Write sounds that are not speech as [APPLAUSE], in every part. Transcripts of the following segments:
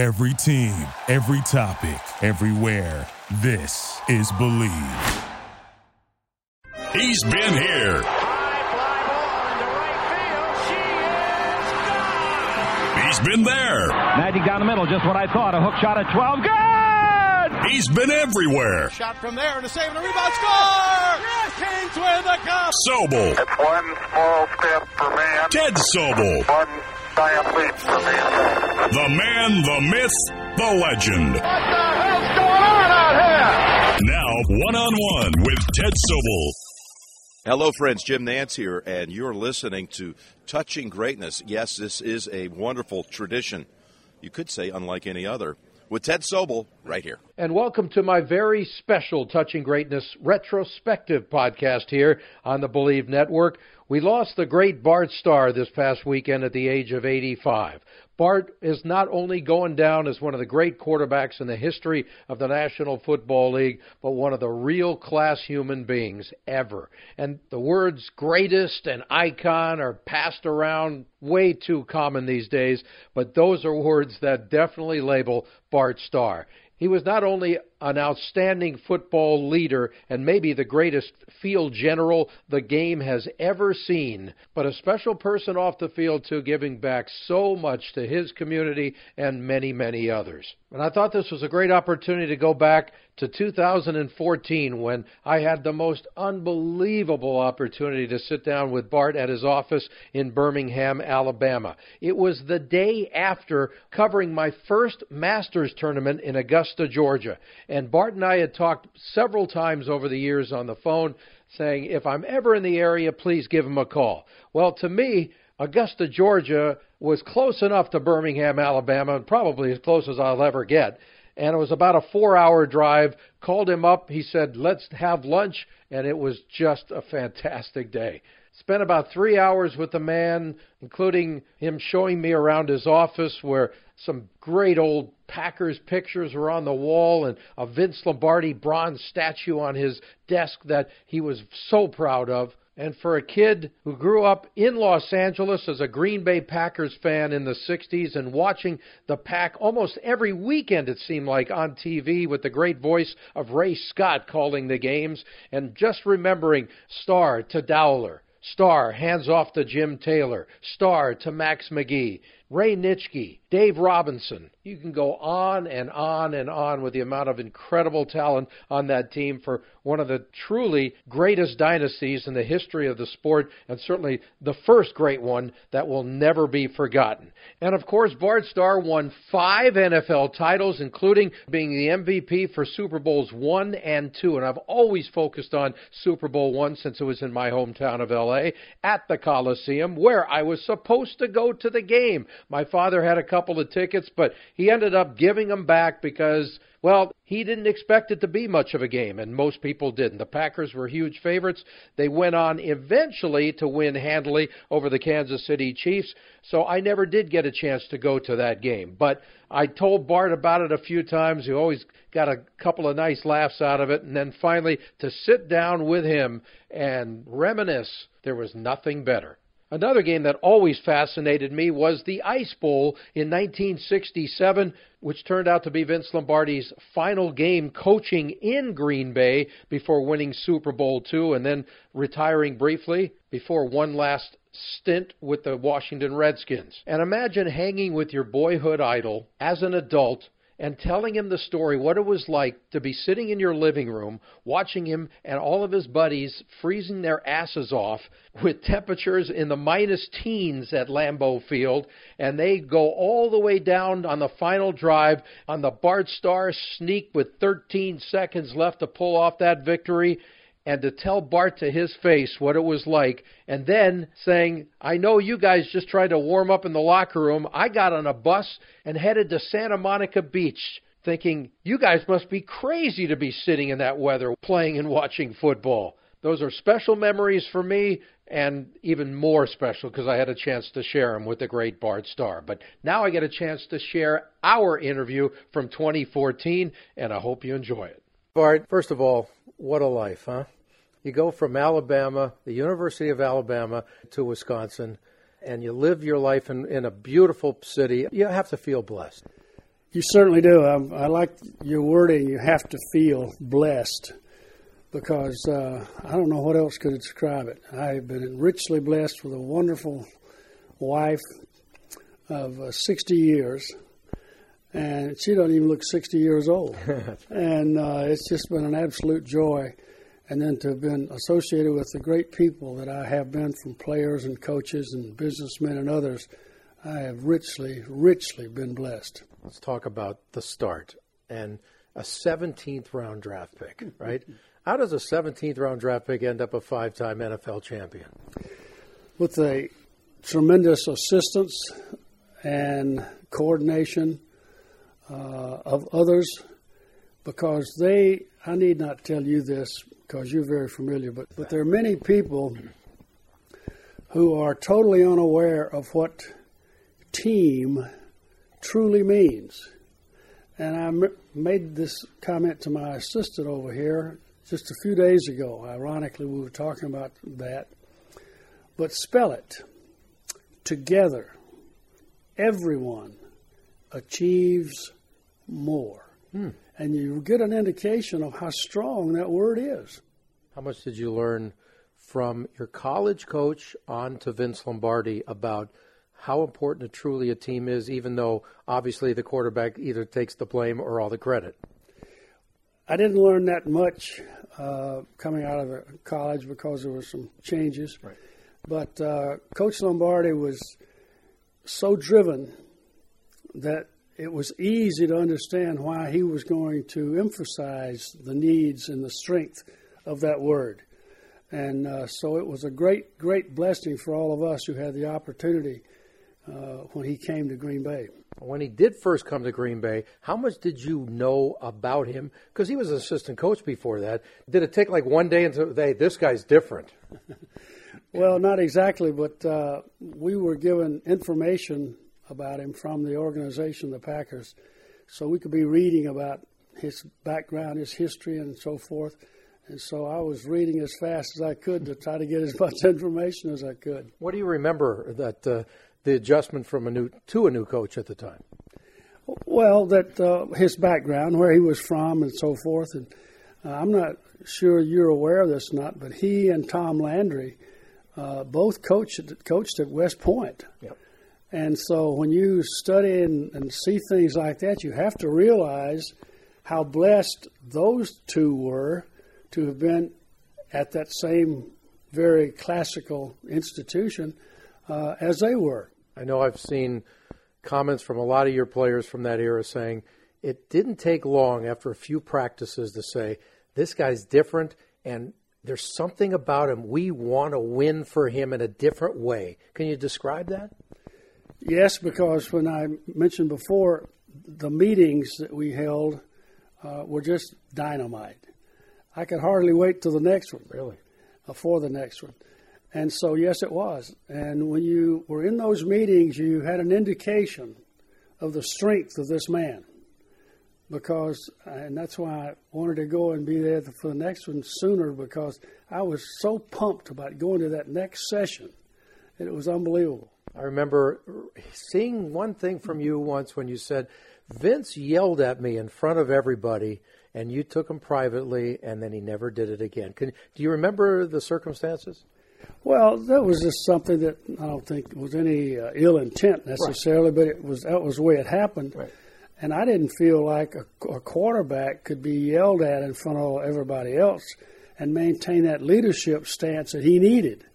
Every team, every topic, everywhere. This is Believe. He's been here. He's been there. Magic down the middle, just what I thought. A hook shot at 12. Good! He's been everywhere. Shot from there and a save and a rebound score! Yes, Kings win the cup! Sobel. It's one small step for man, Ted Sobel. one giant leap for mankind. The man, the myth, the legend. What the hell's going on out here? Now, one on one with Ted Sobel. Hello, friends. Jim Nantz here, and you're listening to Touching Greatness. Yes, this is a wonderful tradition. You could say unlike any other. With Ted Sobel, right here. And welcome to my very special Touching Greatness retrospective podcast here on the Believe Network. We lost the great Bart Starr this past weekend at the age of 85. Bart is not only going down as one of the great quarterbacks in the history of the National Football League, but one of the real class human beings ever. And the words greatest and icon are passed around way too common these days, but those are words that definitely label Bart Starr. He was not only an outstanding football leader and maybe the greatest field general the game has ever seen, but a special person off the field too, giving back so much to his community and many, many others. And I thought this was a great opportunity to go back to 2014 when I had the most unbelievable opportunity to sit down with Bart at his office in Birmingham, Alabama. It was the day after covering my first Masters tournament in Augusta, Georgia. And Bart and I had talked several times over the years on the phone saying, if I'm ever in the area, please give him a call. Well, to me, Augusta, Georgia was close enough to Birmingham, Alabama, and probably as close as I'll ever get. And it was about a four hour drive. Called him up. He said, let's have lunch. And it was just a fantastic day. Spent about three hours with the man, including him showing me around his office where some great old Packers pictures were on the wall and a Vince Lombardi bronze statue on his desk that he was so proud of. And for a kid who grew up in Los Angeles as a Green Bay Packers fan in the 60s and watching the Pack almost every weekend, it seemed like, on TV with the great voice of Ray Scott calling the games, and just remembering Starr to Dowler, Starr hands off to Jim Taylor, Starr to Max McGee, Ray Nitschke, Dave Robinson. You can go on and on and on with the amount of incredible talent on that team for one of the truly greatest dynasties in the history of the sport, and certainly the first great one that will never be forgotten. And of course, Bart Starr won five NFL titles, including being the MVP for Super Bowls one and two. And I've always focused on Super Bowl one since it was in my hometown of LA at the Coliseum, where I was supposed to go to the game. My father had a couple of tickets, but he ended up giving them back because, well, he didn't expect it to be much of a game, and most people didn't. The Packers were huge favorites. They went on eventually to win handily over the Kansas City Chiefs, so I never did get a chance to go to that game. But I told Bart about it a few times. He always got a couple of nice laughs out of it, and then finally to sit down with him and reminisce, there was nothing better. Another game that always fascinated me was the Ice Bowl in 1967, which turned out to be Vince Lombardi's final game coaching in Green Bay before winning Super Bowl II and then retiring briefly before one last stint with the Washington Redskins. And imagine hanging with your boyhood idol as an adult and telling him the story, what it was like to be sitting in your living room watching him and all of his buddies freezing their asses off with temperatures in the minus teens at Lambeau Field, and they go all the way down on the final drive on the Bart Starr sneak with 13 seconds left to pull off that victory and to tell Bart to his face what it was like, and then saying, I know you guys just tried to warm up in the locker room. I got on a bus and headed to Santa Monica Beach, thinking, you guys must be crazy to be sitting in that weather playing and watching football. Those are special memories for me, and even more special because I had a chance to share them with the great Bart Starr. But now I get a chance to share our interview from 2014, and I hope you enjoy it. Bart, first of all, what a life, huh? You go from Alabama, the University of Alabama, to Wisconsin, and you live your life in, in a beautiful city. You have to feel blessed. You certainly do. I, I like your wording. You have to feel blessed because uh, I don't know what else could describe it. I've been richly blessed with a wonderful wife of uh, 60 years, and she don't even look 60 years old. [LAUGHS] and uh, it's just been an absolute joy. And then to have been associated with the great people that I have been from players and coaches and businessmen and others, I have richly, richly been blessed. Let's talk about the start and a 17th round draft pick, [LAUGHS] right? How does a 17th round draft pick end up a five time NFL champion? With a tremendous assistance and coordination uh, of others, because they, I need not tell you this because you're very familiar, but, but there are many people who are totally unaware of what team truly means. And I m- made this comment to my assistant over here just a few days ago. Ironically, we were talking about that. But spell it together. Everyone achieves more. Hmm. And you get an indication of how strong that word is. How much did you learn from your college coach on to Vince Lombardi about how important a truly a team is, even though obviously the quarterback either takes the blame or all the credit? I didn't learn that much uh, coming out of college because there were some changes. Right. But uh, Coach Lombardi was so driven that it was easy to understand why he was going to emphasize the needs and the strength of that word. And uh, so it was a great, great blessing for all of us who had the opportunity uh, when he came to Green Bay. When he did first come to Green Bay, how much did you know about him? Because he was an assistant coach before that. Did it take like one day until they, this guy's different? [LAUGHS] well, not exactly, but uh, we were given information about him from the organization, the Packers, so we could be reading about his background, his history, and so forth. And so I was reading as fast as I could to try to get as [LAUGHS] much information as I could. What do you remember that uh, the adjustment from a new to a new coach at the time? Well, that uh, his background, where he was from, and so forth. And uh, I'm not sure you're aware of this or not, but he and Tom Landry uh, both coached coached at West Point. Yep. And so when you study and, and see things like that, you have to realize how blessed those two were to have been at that same very classical institution uh, as they were. I know I've seen comments from a lot of your players from that era saying it didn't take long after a few practices to say, this guy's different and there's something about him. We want to win for him in a different way. Can you describe that? Yes, because when I mentioned before, the meetings that we held uh, were just dynamite. I could hardly wait till the next one. Really? Uh, for the next one. And so, yes, it was. And when you were in those meetings, you had an indication of the strength of this man. Because, and that's why I wanted to go and be there for the next one sooner because I was so pumped about going to that next session. And it was unbelievable. I remember seeing one thing from you once when you said, Vince yelled at me in front of everybody, and you took him privately, and then he never did it again. Can, do you remember the circumstances? Well, that was just something that I don't think was any uh, ill intent necessarily, right. but it was that was the way it happened. Right. And I didn't feel like a, a, quarterback could be yelled at in front of everybody else and maintain that leadership stance that he needed.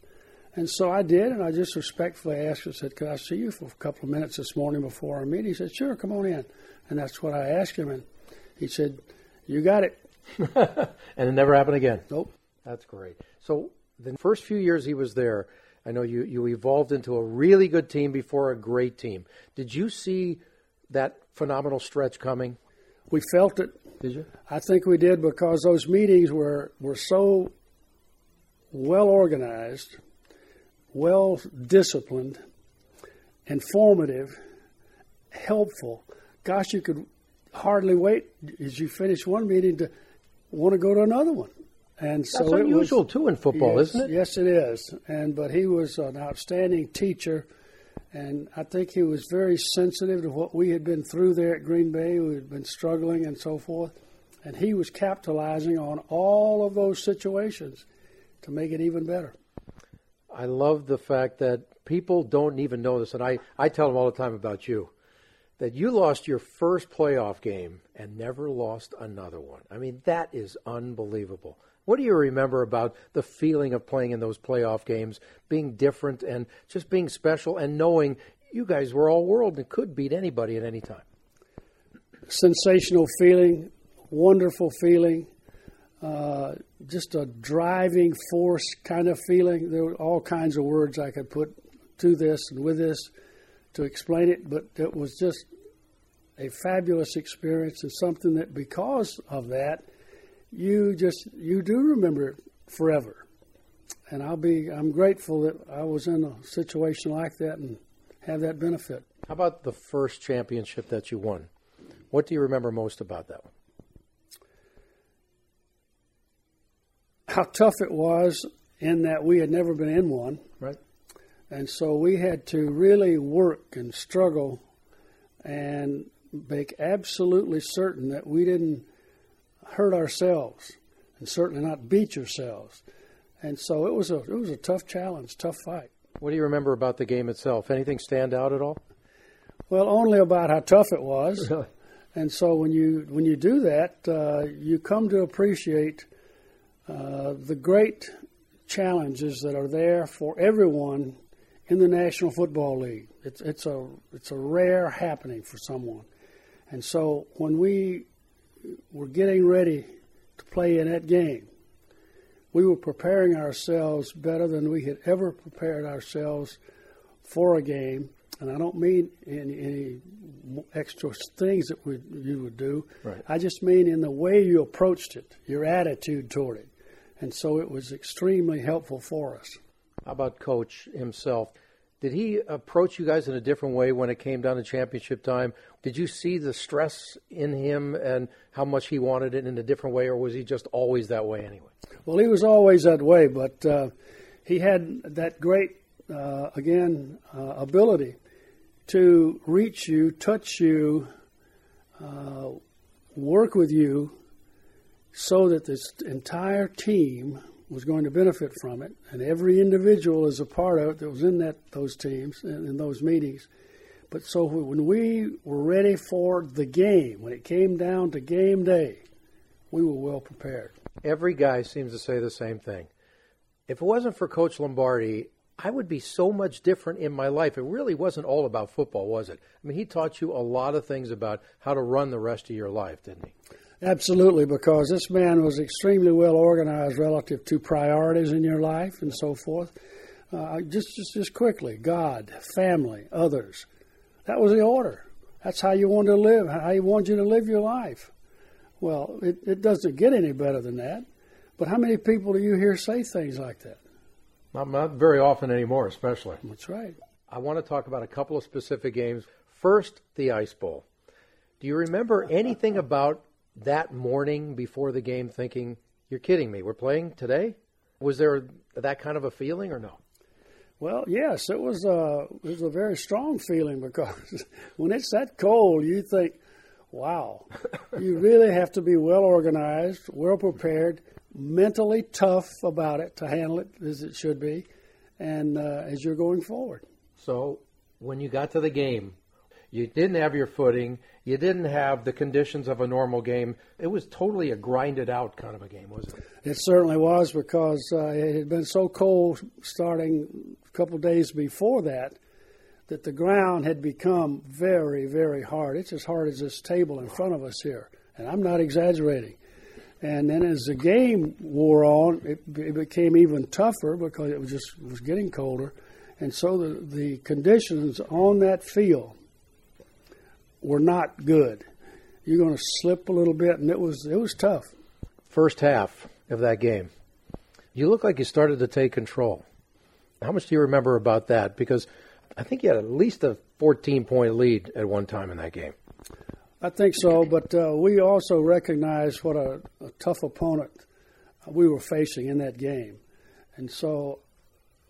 And so I did, and I just respectfully asked him, said, Could I see you for a couple of minutes this morning before our meeting? He said, Sure, come on in. And that's what I asked him. And he said, You got it. [LAUGHS] and it never happened again. Nope. That's great. So the first few years he was there, I know you, you evolved into a really good team before a great team. Did you see that phenomenal stretch coming? We felt it. Did you? I think we did because those meetings were, were so well organized, well disciplined, informative, helpful. Gosh, you could hardly wait as you finish one meeting to want to go to another one. And so That's unusual was, too in football, yes, isn't it? Yes, it is. And but he was an outstanding teacher, And I think he was very sensitive to what we had been through there at Green Bay. We had been struggling and so forth. And he was capitalizing on all of those situations to make it even better. I love the fact that people don't even know this, and I, I tell them all the time about you that you lost your first playoff game and never lost another one. I mean, that is unbelievable. What do you remember about the feeling of playing in those playoff games, being different and just being special and knowing you guys were all world and could beat anybody at any time? Sensational feeling, wonderful feeling, uh, just a driving force kind of feeling. There were all kinds of words I could put to this and with this to explain it, but it was just a fabulous experience and something that because of that, you just you do remember it forever. And I'll be I'm grateful that I was in a situation like that and have that benefit. How about the first championship that you won? What do you remember most about that one? How tough it was in that we had never been in one. Right. And so we had to really work and struggle and make absolutely certain that we didn't hurt ourselves and certainly not beat yourselves. And so it was a it was a tough challenge, tough fight. What do you remember about the game itself? Anything stand out at all? Well, only about how tough it was. Really? And so when you when you do that, uh, you come to appreciate uh, the great challenges that are there for everyone in the National Football League. It's it's a it's a rare happening for someone. And so when we were getting ready to play in that game, we were preparing ourselves better than we had ever prepared ourselves for a game. And I don't mean any, any extra things that we, you would do. Right. I just mean in the way you approached it, your attitude toward it. And so it was extremely helpful for us. How about Coach himself? Did he approach you guys in a different way when it came down to championship time? Did you see the stress in him and how much he wanted it in a different way, or was he just always that way anyway? Well, he was always that way, but uh, he had that great, uh, again, uh, ability to reach you, touch you, uh, work with you, so that this entire team was going to benefit from it, and every individual is a part of it that was in that those teams and in those meetings. But so when we were ready for the game, when it came down to game day, we were well prepared. Every guy seems to say the same thing. If it wasn't for Coach Lombardi, I would be so much different in my life. It really wasn't all about football, was it? I mean, he taught you a lot of things about how to run the rest of your life, didn't he? Absolutely, because this man was extremely well organized relative to priorities in your life and so forth. Uh, just, just, just quickly, God, family, others. That was the order. That's how you wanted to live, how he wanted you to live your life. Well, it, it doesn't get any better than that. But how many people do you hear say things like that? Not, not very often anymore, especially. That's right. I want to talk about a couple of specific games. First, the Ice Bowl. Do you remember [LAUGHS] anything about that morning before the game thinking, you're kidding me, we're playing today? Was there that kind of a feeling or no? Well, yes, it was a it was a very strong feeling because [LAUGHS] when it's that cold, you think, "Wow, you really have to be well organized, well prepared, mentally tough about it to handle it as it should be, and uh, as you're going forward." So, when you got to the game, you didn't have your footing. You didn't have the conditions of a normal game. It was totally a grinded out kind of a game, wasn't it? It certainly was because uh, it had been so cold starting a couple days before that that the ground had become very, very hard. It's as hard as this table in front of us here, and I'm not exaggerating. And then as the game wore on, it, it became even tougher because it was just it was getting colder, and so the the conditions on that field were not good. You're going to slip a little bit, and it was it was tough. First half of that game, you look like you started to take control. How much do you remember about that? Because I think you had at least a 14 point lead at one time in that game. I think so, but uh, we also recognize what a, a tough opponent we were facing in that game, and so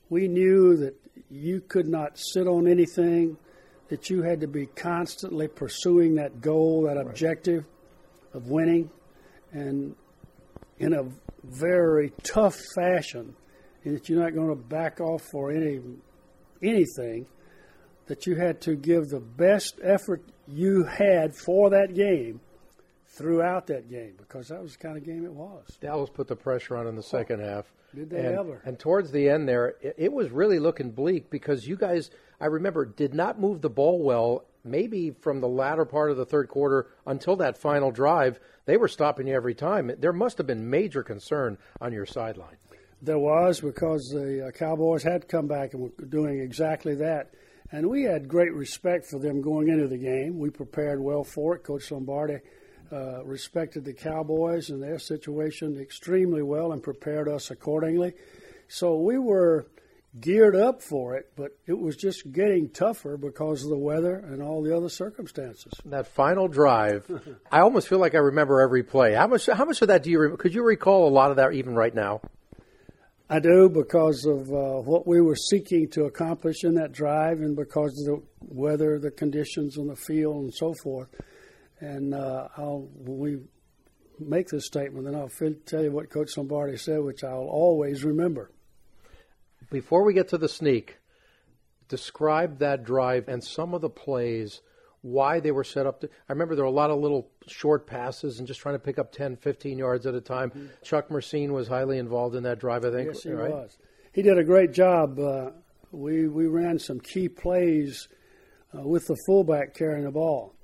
we knew that you could not sit on anything, that you had to be constantly pursuing that goal, that objective of winning, and in a very tough fashion, and that you're not going to back off for any anything. That you had to give the best effort you had for that game throughout that game because that was the kind of game it was. Dallas put the pressure on in the oh, second half. Did they and, ever? And towards the end there, it, it was really looking bleak because you guys, I remember, did not move the ball well. Maybe from the latter part of the third quarter until that final drive, they were stopping you every time. There must have been major concern on your sideline. There was because the uh, Cowboys had come back and were doing exactly that. And we had great respect for them going into the game. We prepared well for it. Coach Lombardi uh, respected the Cowboys and their situation extremely well and prepared us accordingly. So we were geared up for it, but it was just getting tougher because of the weather and all the other circumstances. That final drive, I almost feel like I remember every play. How much? How much of that do you? Could you recall a lot of that even right now? I do because of uh, what we were seeking to accomplish in that drive, and because of the weather, the conditions on the field, and so forth. And uh, I'll when we make this statement, then I'll tell you what Coach Lombardi said, which I'll always remember. Before we get to the sneak, describe that drive and some of the plays, why they were set up. To, I remember there were a lot of little short passes and just trying to pick up 10, 15 yards at a time. Mm-hmm. Chuck Mercein was highly involved in that drive, I think. Yes, he right? was. He did a great job. Uh, we, we ran some key plays uh, with the fullback carrying the ball.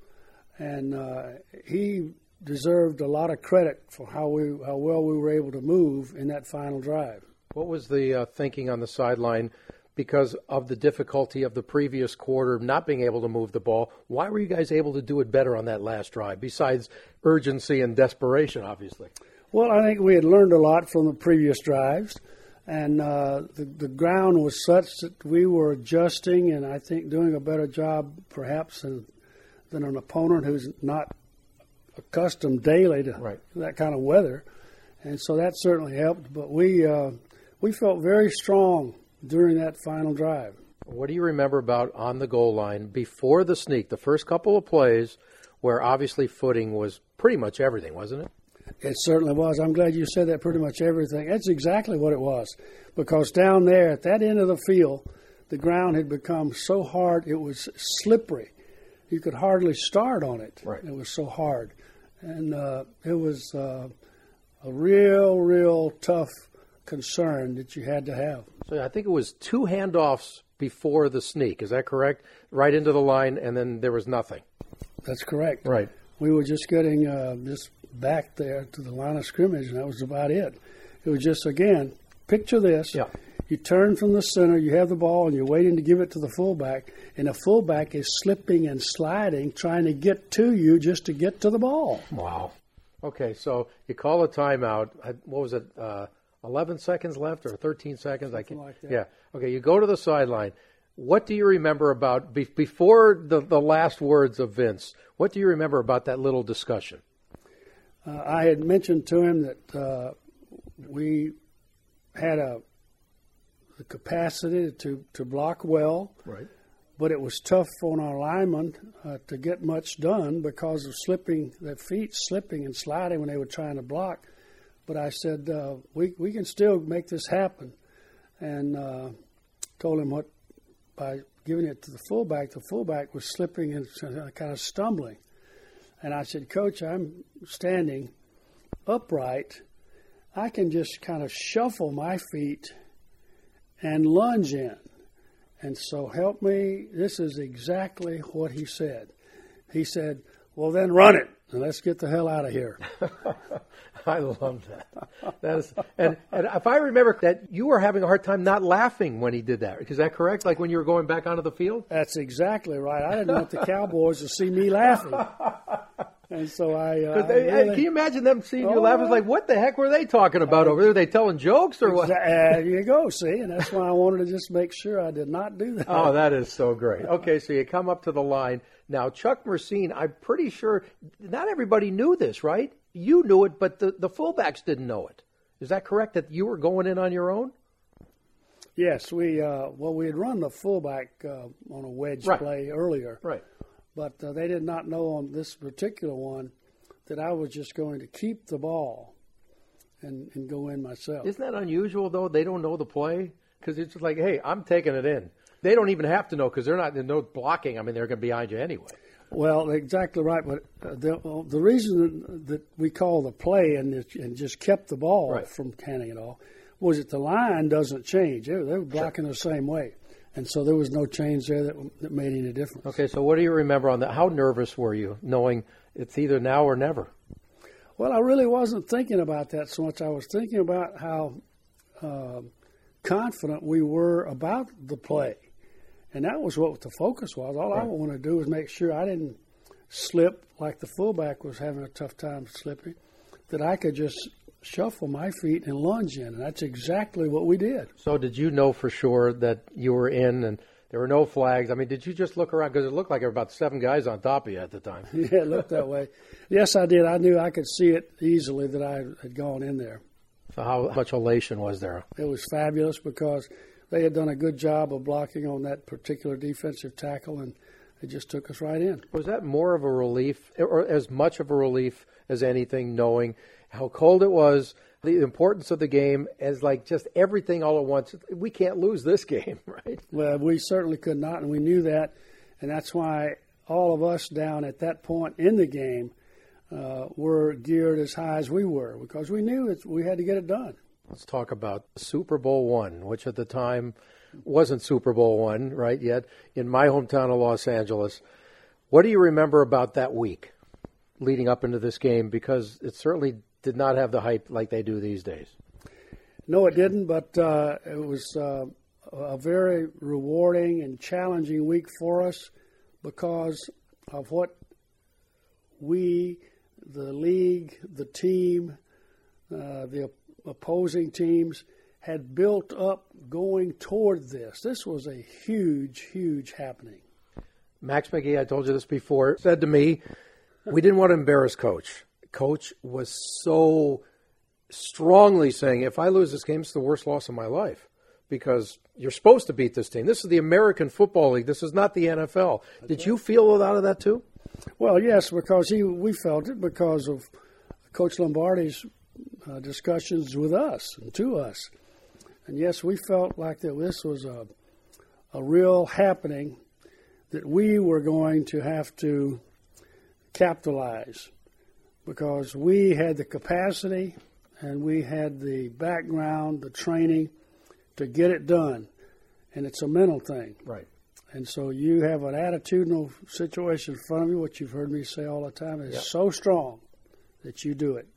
And uh, he deserved a lot of credit for how we how well we were able to move in that final drive. What was the uh, thinking on the sideline because of the difficulty of the previous quarter not being able to move the ball? Why were you guys able to do it better on that last drive? Besides urgency and desperation, obviously. Well, I think we had learned a lot from the previous drives, and uh, the, the ground was such that we were adjusting, and I think doing a better job, perhaps, than, than an opponent who's not accustomed daily to right. that kind of weather, and so that certainly helped. But we uh, we felt very strong during that final drive. What do you remember about on the goal line before the sneak? The first couple of plays, where obviously footing was pretty much everything, wasn't it? It certainly was. I'm glad you said that. Pretty much everything. That's exactly what it was, because down there at that end of the field, the ground had become so hard it was slippery. You could hardly start on it. Right. It was so hard, and uh, it was uh, a real, real tough concern that you had to have. So I think it was two handoffs before the sneak. Is that correct? Right into the line, and then there was nothing. That's correct. Right. We were just getting uh, just back there to the line of scrimmage, and that was about it. It was just again, picture this. Yeah. You turn from the center, you have the ball, and you're waiting to give it to the fullback, and the fullback is slipping and sliding, trying to get to you just to get to the ball. Wow. Okay, so you call a timeout. What was it? Uh, 11 seconds left or 13 seconds? Something I can. like that. Yeah. Okay, you go to the sideline. What do you remember about be, before the, the last words of Vince? What do you remember about that little discussion? Uh, I had mentioned to him that uh, we had a the capacity to, to block well, Right. but it was tough on our linemen uh, to get much done because of slipping their feet slipping and sliding when they were trying to block. But I said uh, we we can still make this happen, and uh, told him what by giving it to the fullback. The fullback was slipping and kind of stumbling, and I said, Coach, I'm standing upright. I can just kind of shuffle my feet and lunge in. And so help me, this is exactly what he said. He said, Well, then run it and let's get the hell out of here. [LAUGHS] I love that. That is, and, and if I remember that you were having a hard time not laughing when he did that. Is that correct? Like when you were going back onto the field? That's exactly right. I didn't want the Cowboys to see me laughing. [LAUGHS] And so I. Uh, They, I really, can you imagine them seeing you Oh, laugh? It's like, what the heck were they talking about over there? Were they telling jokes or what? There you go. See, and that's why I wanted to just make sure I did not do that. Oh, that is so great. Okay, so you come up to the line. Now, Chuck Mercein, I'm pretty sure not everybody knew this, right? You knew it, but the, the fullbacks didn't know it. Is that correct that you were going in on your own? Yes, we uh, well we had run the fullback uh, on a wedge Right. play earlier, Right. but uh, they did not know on this particular one that I was just going to keep the ball and, and go in myself. Isn't that unusual though? They don't know the play because it's just like, hey, I'm taking it in. They don't even have to know because they're not. They're no blocking. I mean, they're going to be behind you anyway. Well, exactly right. But uh, the uh, the reason that we call the play and it, and just kept the ball Right. from canning it all was that the line doesn't change. They, were- they were blocking the same way, and so there was no change there that, that made any difference. Okay, so what do you remember on that? How nervous were you, knowing it's either now or never? Well, I really wasn't thinking about that so much. I was thinking about how um confident we were about the play, and that was what the focus was. All I Right. wanted to do was make sure I didn't slip like the fullback was having a tough time slipping. That I could just shuffle my feet and lunge in, and that's exactly what we did. So did you know for sure that you were in and there were no flags? I mean, did you just look around because it looked like there were about seven guys on top of you at the time? [LAUGHS] Yeah, it looked that way. Yes, I did. I knew I could see it easily that I had gone in there. So how much elation was there? It was fabulous because they had done a good job of blocking on that particular defensive tackle, and it just took us right in. Was that more of a relief, or as much of a relief as anything, knowing how cold it was, the importance of the game, as like just everything all at once? We can't lose this [LAUGHS] game, right? Well, we certainly could not, and we knew that, and that's why all of us down at that point in the game uh, were geared as high as we were because we knew it, we had to get it done. Let's talk about Super Bowl one, which at the time wasn't Super Bowl one, right? Yet in my hometown of Los Angeles. What do you remember about that week leading up into this game? Because it certainly did not have the hype like they do these days. No, it didn't, but uh, it was uh, a very rewarding and challenging week for us because of what we, the league, the team, uh, the opposing teams had built up going toward this. This was a huge, huge happening. Max McGee, I told you this before, said to me, we didn't want to embarrass Coach. Coach was so strongly saying, if I lose this game, it's the worst loss of my life because you're supposed to beat this team. This is the American Football League. This is not the NFL. Did you feel a lot of that too? Well, yes, because he we felt it because of Coach Lombardi's uh, discussions with us and to us, and yes, we felt like that this was a a real happening that we were going to have to capitalize because we had the capacity and we had the background, the training to get it done, and it's a mental thing. Right. And so you have an attitudinal situation in front of you, what you've heard me say all the time, is Yeah. so strong that you do it.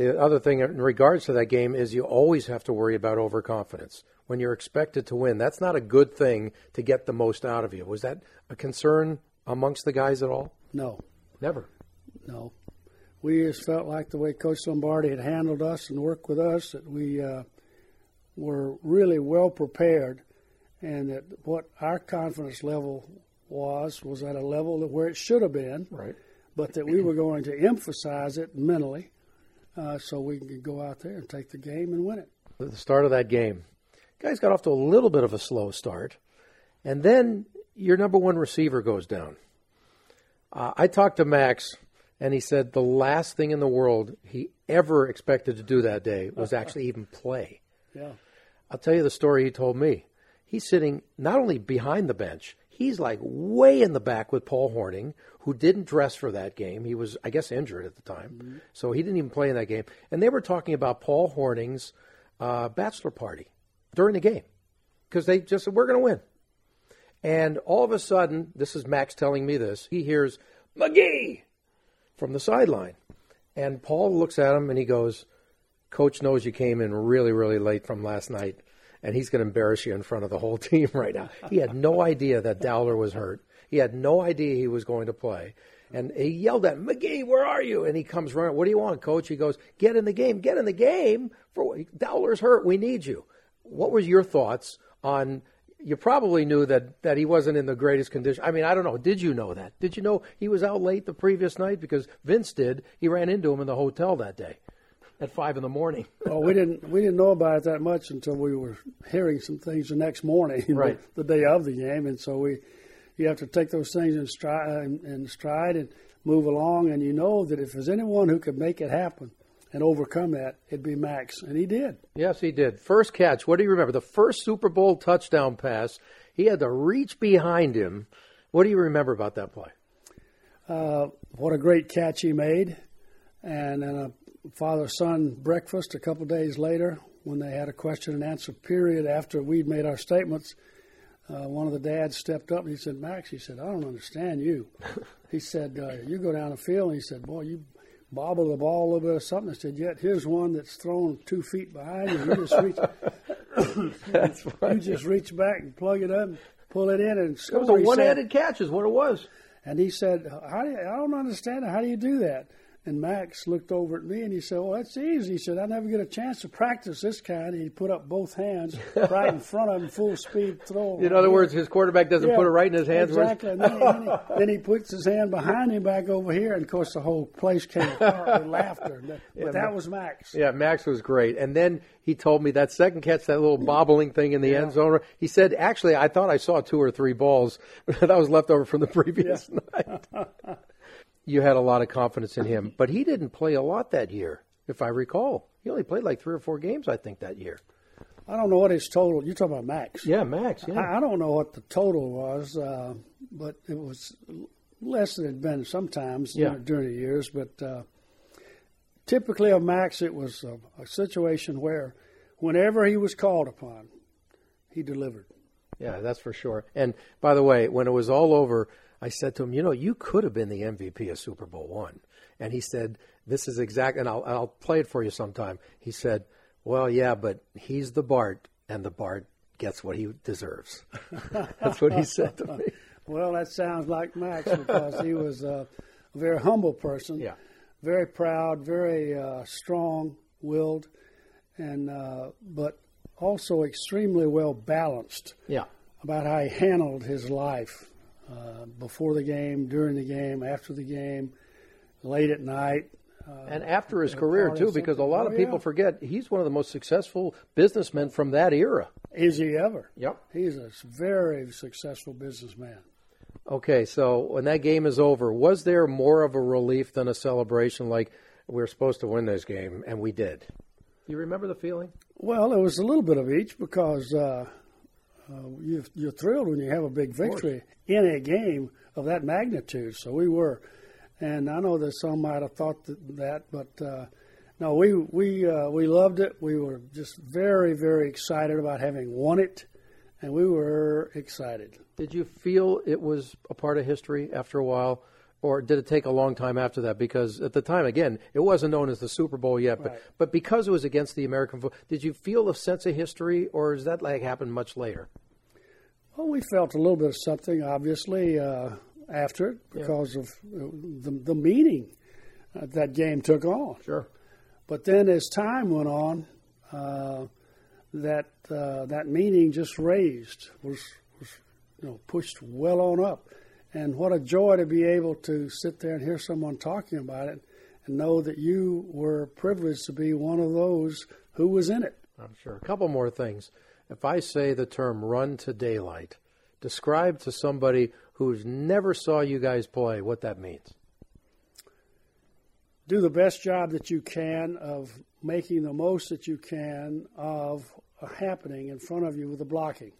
The other thing in regards to that game is you always have to worry about overconfidence. When you're expected to win, that's not a good thing to get the most out of you. Was that a concern amongst the guys at all? No, Never. no. We just felt like the way Coach Lombardi had handled us and worked with us that we uh, were really well prepared, and that what our confidence level was was at a level that where it should have been, Right. but that we were going to emphasize it mentally, uh, so we can go out there and take the game and win it. At the start of that game, guys got off to a little bit of a slow start, and then your number one receiver goes down. Uh, I talked to Max, and he said the last thing in the world he ever expected to do that day was [LAUGHS] actually even play. Yeah. I'll tell you the story he told me. He's sitting not only behind the bench, he's like way in the back with Paul Hornung, who didn't dress for that game. He was, I guess, injured at the time. So he didn't even play in that game. And they were talking about Paul Hornung's uh, bachelor party during the game because they just said, we're going to win. And all of a sudden, this is Max telling me this, he hears McGee from the sideline. And Paul looks at him and he goes, Coach knows you came in really, really late from last night, and he's going to embarrass you in front of the whole [LAUGHS] team right now. He had no idea that Dowler was hurt. He had no idea he was going to play. And he yelled at him, McGee, where are you? And he comes running. What do you want, coach? He goes, Get in the game. Get in the game. For? Dowler's hurt. We need you. What was your thoughts on? You probably knew that that he wasn't in the greatest condition. I mean, I don't know. Did you know that? Did you know he was out late the previous night because Vince did? He ran into him in the hotel that day. At five in the morning. [LAUGHS] well, we didn't we didn't know about it that much until we were hearing some things the next morning, [LAUGHS] Right. the, the day of the game, and so we you have to take those things in stride in stride and move along, and you know that if there's anyone who could make it happen and overcome that, it'd be Max, and he did. Yes, he did. First catch. What do you remember? The first Super Bowl touchdown pass. He had to reach behind him. What do you remember about that play? Uh, what a great catch he made, and then a father son breakfast a couple days later when they had a question and answer period after we'd made our statements. Uh, one of the dads stepped up and he said, Max, he said, I don't understand you. he said, uh, You go down the field, and he said, Boy, you bobble the ball a little bit or something. I said, Yet here's one that's thrown two feet behind you. You just reach, [LAUGHS] you just reach back and plug it up and pull it in and It was a one-handed catch, is what it was. and he said, How do you, I don't understand it. How do you do that? And Max looked over at me and he said, Well, that's easy. He said, I never get a chance to practice this kind. And he put up both hands [LAUGHS] right in front of him, full speed throw. In other words, his quarterback doesn't Yeah, put it right in his hands. Exactly. And then, he, then, he, then he puts his hand behind him back over here. And of course, the whole place came apart with [LAUGHS] laughter. But Yeah, that was Max. Yeah, Max was great. And then he told me that second catch, that little bobbling thing in the end zone. He said, actually, I thought I saw two or three balls [LAUGHS] that was left over from the previous night. You had a lot of confidence in him, but he didn't play a lot that year, if I recall. He only played like three or four games, I think, that year. I don't know what his total. You're talking about Max. Yeah, Max. Yeah. I, I don't know what the total was, uh, but it was less than it had been sometimes Yeah. during, during the years. But uh, typically of Max, it was a, a situation where whenever he was called upon, he delivered. Yeah, that's for sure. And by the way, when it was all over, I said to him, "You know, you could have been the MVP of Super Bowl one." And he said, "This is exact." And I'll I'll play it for you sometime. He said, "Well, yeah, but he's the Bart, and the Bart gets what he deserves." [LAUGHS] that's what he said to me. Well, that sounds like Max because he was a very humble person. Yeah. Very proud, very uh, strong-willed, and uh, but also extremely well balanced. Yeah. about how he handled his life uh, before the game, during the game, after the game, late at night. Uh, And after his career too, because a something. lot of Oh, people yeah. forget he's one of the most successful businessmen from that era. Is he ever? Yep. He's a very successful businessman. Okay, so when that game is over, was there more of a relief than a celebration? Like we are supposed to win this game, and we did. You remember the feeling? Well, it was a little bit of each because uh, uh, you, you're thrilled when you have a big victory in a game of that magnitude. So we were, and I know that some might have thought that, that but uh, no, we we uh, we loved it. We were just very very excited about having won it, and we were excited. Did you feel it was a part of history after a while, or did it take a long time after that? Because at the time, again, it wasn't known as the Super Bowl yet, but Right. but because it was against the American football, did you feel a sense of history, or is that like happened much later? Well, we felt a little bit of something, obviously, uh, after it because of uh, the, the meaning uh, that game took on. Sure. But then, as time went on, uh, that uh, that meaning just raised, was was you know pushed well on up, and what a joy to be able to sit there and hear someone talking about it, and know that you were privileged to be one of those who was in it. I'm sure. A couple more things. If I say the term run to daylight, describe to somebody who's never saw you guys play what that means. do the best job that you can of making the most that you can of a happening in front of you with the blocking.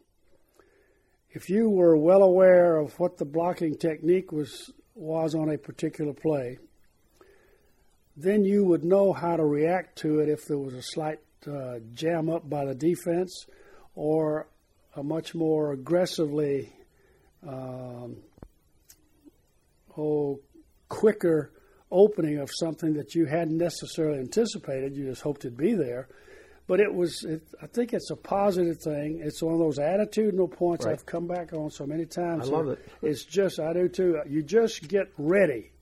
If you were well aware of what the blocking technique was was on a particular play, then you would know how to react to it if there was a slight uh, jam up by the defense or a much more aggressively um, oh, quicker opening of something that you hadn't necessarily anticipated. You just hoped it'd be there. But it was, it, I think it's a positive thing. It's one of those attitudinal points Right. I've come back on so many times. I love it. It's just, I do too. You just get ready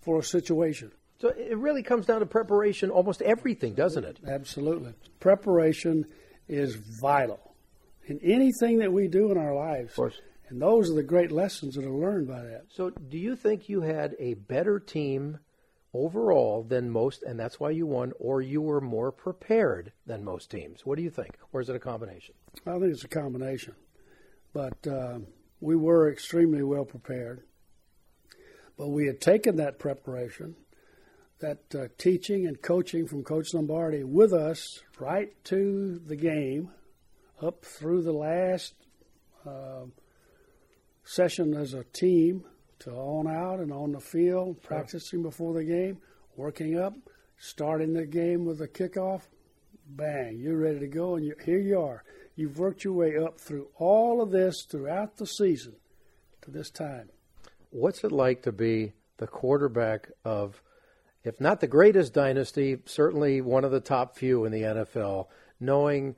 for a situation. So it really comes down to preparation, almost everything, doesn't it? Absolutely. Preparation is vital in anything that we do in our lives. Of course. And those are the great lessons that are learned by that. So do you think you had a better team overall than most, and that's why you won, or you were more prepared than most teams? What do you think? Or is it a combination? I think it's a combination. But uh, we were extremely well prepared. But we had taken that preparation, that uh, teaching and coaching from Coach Lombardi with us right to the game, up through the last uh, session as a team to on out and on the field, practicing before the game, working up, starting the game with a kickoff. Bang, you're ready to go, and you, here you are. You've worked your way up through all of this throughout the season to this time. What's it like to be the quarterback of, if not the greatest dynasty, certainly one of the top few in the NFL, knowing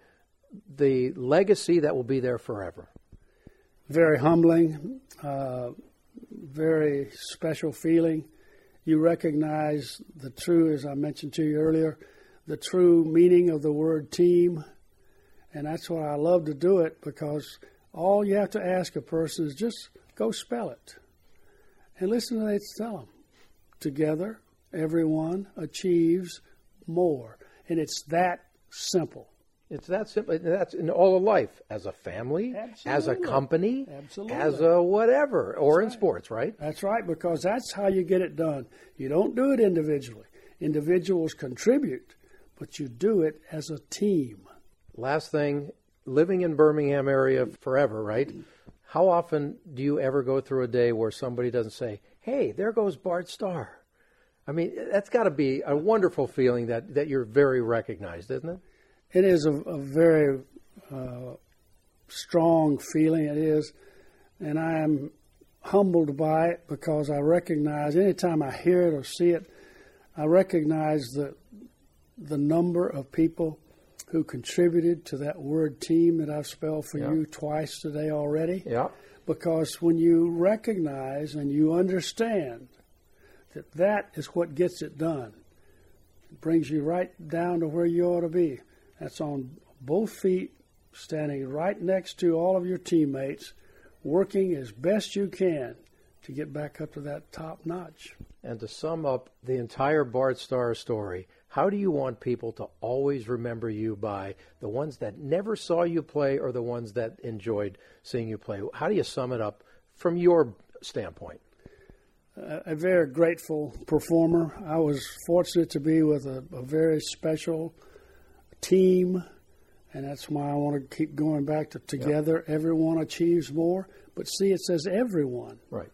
the legacy that will be there forever? Very humbling, uh, very special feeling. You recognize the true, as I mentioned to you earlier, the true meaning of the word team. And that's why I love to do it because all you have to ask a person is just go spell it and listen to they tell them. Together, everyone achieves more. And it's that simple. It's that simple. That's in all of life, as a family, Absolutely. as a company, Absolutely. as a whatever, or in sports, right? That's right, because that's how you get it done. You don't do it individually. Individuals contribute, but you do it as a team. Last thing, living in Birmingham area forever, right? How often do you ever go through a day where somebody doesn't say, "Hey, there goes Bart Starr"? I mean, that's got to be a wonderful feeling that that you're very recognized, isn't it? It is a, a very uh, strong feeling. It is, and I am humbled by it because I recognize anytime I hear it or see it, I recognize the the number of people who contributed to that word team that I've spelled for Yeah. you twice today already. Yeah. Because when you recognize and you understand that that is what gets it done, it brings you right down to where you ought to be. That's on both feet, standing right next to all of your teammates, working as best you can to get back up to that top notch. And to sum up the entire Bart Starr story, how do you want people to always remember you by the ones that never saw you play or the ones that enjoyed seeing you play? How do you sum it up from your standpoint? a a very grateful performer. I was fortunate to be with a, a very special team, and that's why I want to keep going back to together. Everyone achieves more, but see, it says everyone. Right.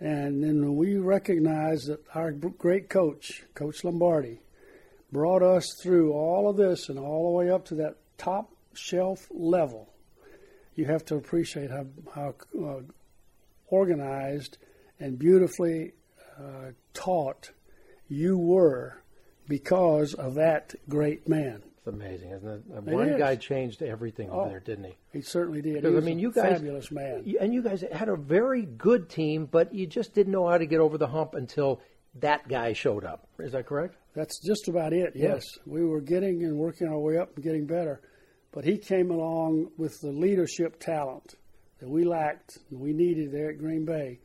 And then we recognize that our great coach, Coach Lombardi, brought us through all of this and all the way up to that top shelf level, you have to appreciate how, how uh, organized and beautifully uh, taught you were because of that great man. Amazing, isn't it? It One is. guy changed everything over Oh. there, didn't he? He certainly did. He Because I mean, a you guys, fabulous man. and you guys had a very good team, but you just didn't know how to get over the hump until that guy showed up. Is that correct? That's just about it. Yes, we were getting and working our way up and getting better, but he came along with the leadership talent that we lacked and we needed there at Green Bay,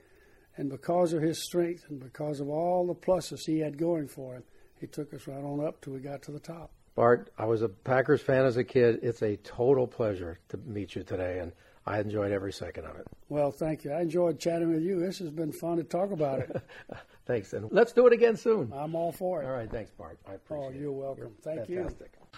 and because of his strength and because of all the pluses he had going for him, he took us right on up till we got to the top. Bart, I was a Packers fan as a kid. It's a total pleasure to meet you today, and I enjoyed every second of it. Well, thank you. I enjoyed chatting with you. This has been fun to talk about it. [LAUGHS] Thanks, and let's do it again soon. I'm all for it. All right, thanks, Bart. I appreciate Oh, it. you're welcome. Thank you.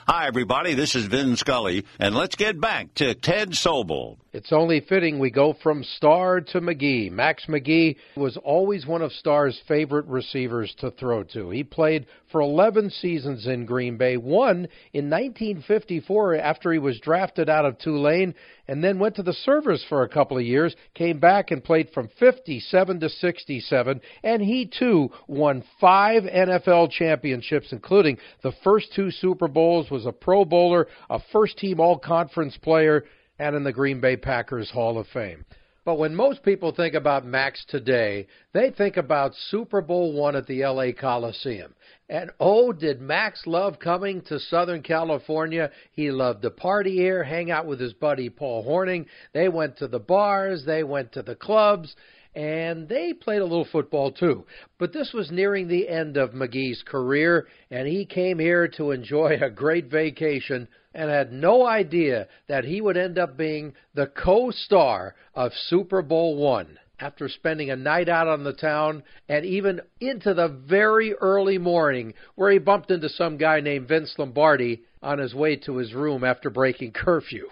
Hi, everybody. This is Vin Scully, and let's get back to Ted Sobel. It's only fitting we go from Starr to McGee. Max McGee was always one of Starr's favorite receivers to throw to. He played for 11 seasons in Green Bay, one in 1954 after he was drafted out of Tulane, and then went to the service for a couple of years, came back and played from 57 to 67, and he too won five NFL championships, including the first two Super Bowls, was a Pro Bowler, a first team All Conference player, and in the Green Bay Packers Hall of Fame. But when most people think about Max today, they think about Super Bowl one at the LA Coliseum. And oh, did Max love coming to Southern California? He loved to party here, hang out with his buddy Paul Hornung. They went to the bars, they went to the clubs, and they played a little football too. But this was nearing the end of McGee's career, and he came here to enjoy a great vacation and had no idea that he would end up being the co star of Super Bowl One after spending a night out on the town and even into the very early morning where he bumped into some guy named Vince Lombardi on his way to his room after breaking curfew.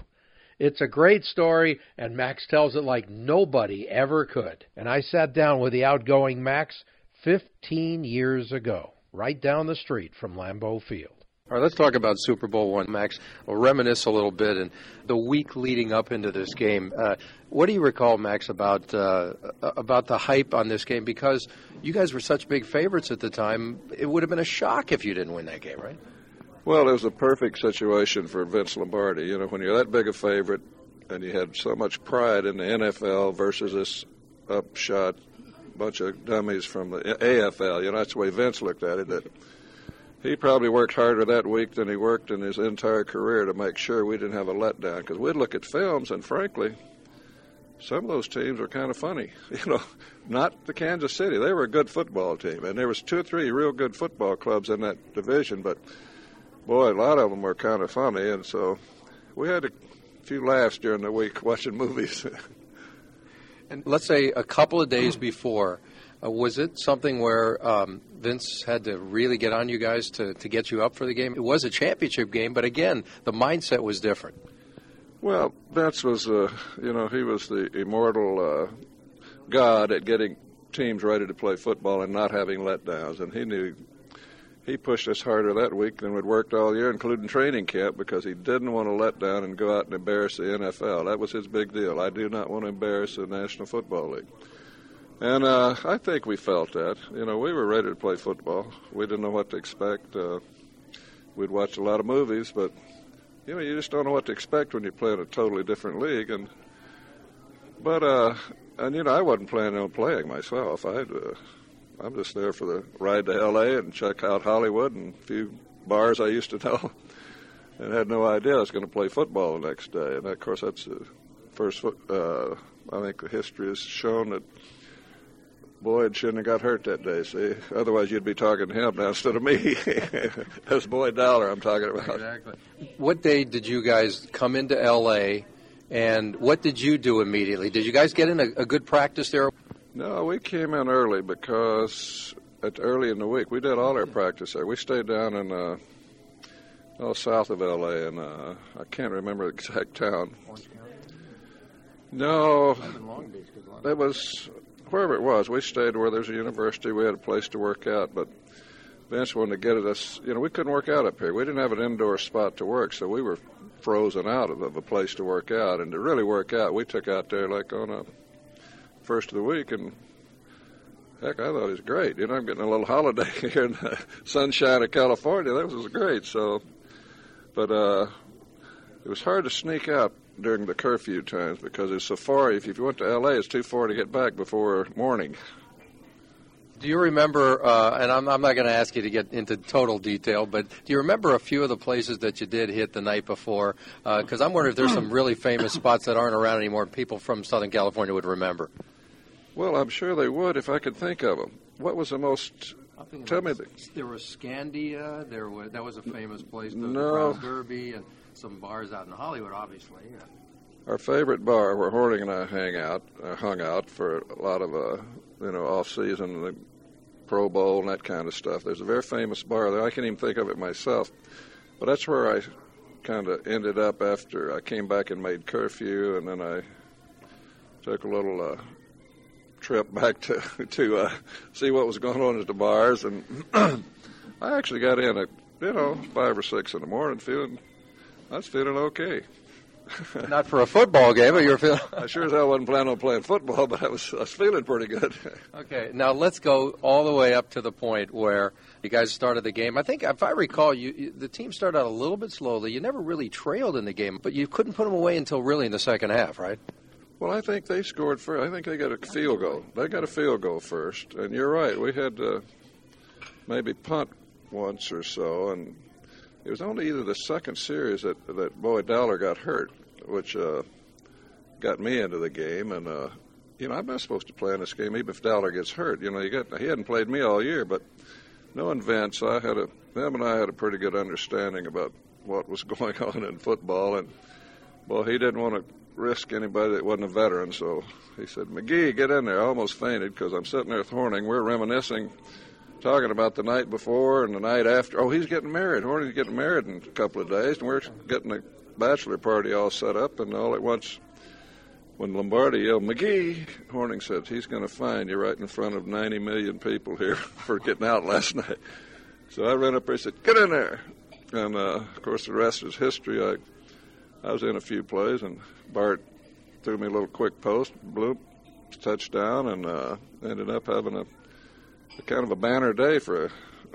It's a great story, and Max tells it like nobody ever could. And I sat down with the outgoing Max 15 years ago, right down the street from Lambeau Field. All right, let's talk about Super Bowl one, Max. We'll reminisce a little bit and the week leading up into this game. Uh, what do you recall, Max, about uh, about the hype on this game? Because you guys were such big favorites at the time, it would have been a shock if you didn't win that game, right? Well, it was a perfect situation for Vince Lombardi. You know, when you're that big a favorite and you had so much pride in the NFL versus this upshot bunch of dummies from the AFL, you know, that's the way Vince looked at it. That he probably worked harder that week than he worked in his entire career to make sure we didn't have a letdown. Because we'd look at films, and frankly, some of those teams are kind of funny. [LAUGHS] You know, not the Kansas City; they were a good football team, and there was two or three real good football clubs in that division. But boy, a lot of them were kind of funny, and so we had a few laughs during the week watching [LAUGHS] movies. and let's say a couple of days before uh, was it something where um, Vince had to really get on you guys to, to get you up for the game? It was a championship game, but again, the mindset was different. Well, Vince was, uh, you know, he was the immortal uh, god at getting teams ready to play football and not having letdowns, and he knew he pushed us harder that week than we'd worked all year, including training camp, because he didn't want to let down and go out and embarrass the NFL. That was his big deal. I do not want to embarrass the National Football League. And uh, I think we felt that. You know, we were ready to play football. We didn't know what to expect. Uh, we'd watched a lot of movies, but you know, you just don't know what to expect when you play in a totally different league. And but uh, and you know, I wasn't planning on playing myself. I'd. uh, I'm just there for the ride to L.A. and check out Hollywood and a few bars I used to know, [LAUGHS] and had no idea I was going to play football the next day. And of course, that's the first. Uh, I think the history has shown that Boyd shouldn't have got hurt that day. See, otherwise you'd be talking to him now [LAUGHS] instead of me. [LAUGHS] That's Boyd Dowler I'm talking about. Exactly. What day did you guys come into L.A. and what did you do immediately? Did you guys get in a, a good practice there? No, we came in early because at early in the week we did all our practice there. We stayed down in uh, oh south of L.A. and uh, I can't remember the exact [LAUGHS] town. No, that was wherever it was, we stayed where there's a university. We had a place to work out, but Vince wanted to get at us. You know, we couldn't work out up here. We didn't have an indoor spot to work, so we were frozen out of, of a place to work out. And to really work out, we took out there like on a first of the week, and heck, I thought it was great. You know, I'm getting a little holiday [LAUGHS] here in the sunshine of California. That was great. So, but uh, it was hard to sneak out during the curfew times because it's so far. If you went to L.A., it's too far to get back before morning. Do you remember, uh, and I'm, I'm not going to ask you to get into total detail, but do you remember a few of the places that you did hit the night before? Because uh, I'm wondering if there's some really famous spots that aren't around anymore people from Southern California would remember. Well, I'm sure they would if I could think of them. What was the most Tell me. The, there was Scandia. There was that was a famous place. The, no. The Derby and some bars out in Hollywood, obviously. Yeah. Our favorite bar where Hornung and I hang out, uh, hung out for a lot of, uh, you know, off season, the Pro Bowl and that kind of stuff. There's a very famous bar there. I can't even think of it myself, but that's where I kind of ended up after I came back and made curfew, and then I took a little uh, trip back to [LAUGHS] to uh, see what was going on at the bars, and [CLEARS THROAT] I actually got in at you know five or six in the morning, feeling I was feeling okay. [LAUGHS] Not for a football game, but you're feeling. [LAUGHS] I sure as hell wasn't planning on playing football, but I was I was feeling pretty good. okay, now let's go all the way up to the point where you guys started the game. I think, if I recall, you, you the team started out a little bit slowly. You never really trailed in the game, but you couldn't put them away until really in the second half, right? Well, I think they scored first. I think they got a field goal. They got a field goal first, and you're right. We had to maybe punt once or so, and it was only either the second series that that Boyd Dowler got hurt, which uh, got me into the game. And uh, you know, I'm not supposed to play in this game even if Dowler gets hurt. You know, you got he hadn't played me all year, but knowing Vince, I had a them and I had a pretty good understanding about what was [LAUGHS] going on in football, and well, he didn't want to risk anybody that wasn't a veteran, so he said, "McGee, get in there." I almost fainted because I'm sitting there with Hornung. We're reminiscing, talking about the night before and the night after. Oh, he's getting married. Hornung's getting married in a couple of days, and we're getting a bachelor party all set up, and all at once when Lombardi yelled, McGee, Hornung said, he's going to find you right in front of 90 million people here [LAUGHS] for getting out last night. So I ran up there and said, get in there. And, uh, of course, the rest is history. I, I was in a few plays, and Bart threw me a little quick post, bloop, touchdown, and uh, ended up having a, a kind of a banner day for a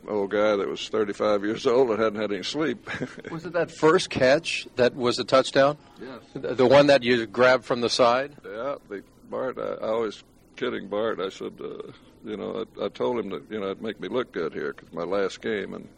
old guy that was 35 years old and hadn't had any sleep. [LAUGHS] was it that first catch that was a touchdown? Yes. The, the one that you grabbed from the side? Yeah, the, Bart, I, I was kidding Bart. I said, uh, you know, I, I told him that, you know, it'd make me look good here because my last game. And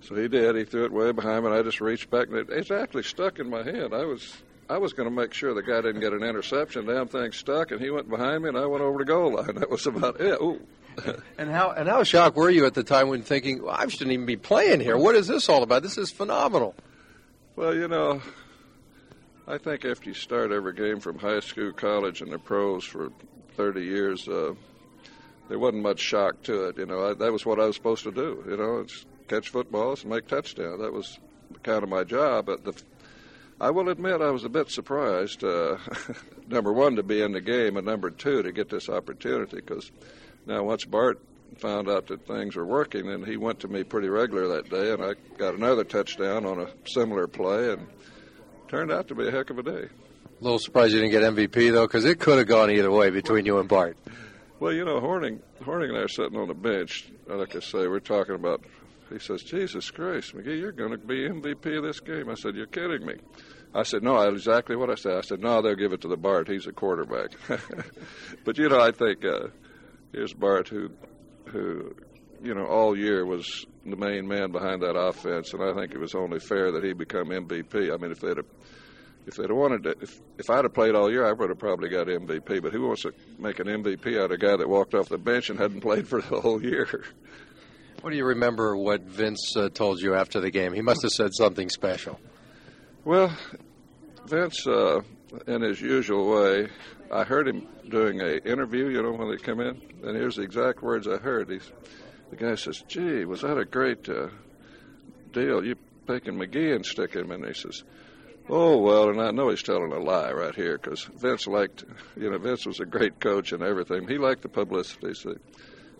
so he did. He threw it way behind me, and I just reached back, and it, it's actually stuck in my hand. I was. I was going to make sure the guy didn't get an interception. Damn thing stuck, and he went behind me, and I went over the goal line. [LAUGHS] That was about it. Ooh, [LAUGHS] and how and how shocked were you at the time when thinking well, I shouldn't even be playing here? What is this all about? This is phenomenal. Well, you know, I think after you start every game from high school, college, and the pros for 30 years, uh, there wasn't much shock to it. You know, I, that was what I was supposed to do. You know, it's catch footballs and make touchdowns. That was kind of my job. But the, I will admit I was a bit surprised. Uh, [LAUGHS] number one, to be in the game, and number two, to get this opportunity because now, once Bart found out that things were working, and he went to me pretty regular that day, and I got another touchdown on a similar play, and turned out to be a heck of a day. A little surprised you didn't get MVP though, because it could have gone either way between you and Bart. Well, you know, Hornung, Hornung and I are sitting on the bench. Like I say, we're talking about. He says, "Jesus Christ, McGee, you're going to be MVP of this game." I said, "You're kidding me." I said, "No, exactly what I said." I said, "No, they'll give it to the Bart. He's a quarterback." [LAUGHS] but you know, I think. Uh, here's Bart, who, who, you know, all year was the main man behind that offense, and I think it was only fair that he become MVP. I mean, if they'd have, if they'd have wanted to, if if I'd have played all year, I would have probably got MVP. But who wants to make an MVP out of a guy that walked off the bench and hadn't played for the whole year? [LAUGHS] What do you remember what Vince uh, told you after the game? He must have said something special. Well, Vince, uh, in his usual way, I heard him doing a interview. You know when they come in, and here's the exact words I heard. He's the guy says, "Gee, was that a great uh, deal? You picking McGee and sticking him?" And he says, "Oh well," and I know he's telling a lie right here because Vince liked, you know, Vince was a great coach and everything. He liked the publicity. So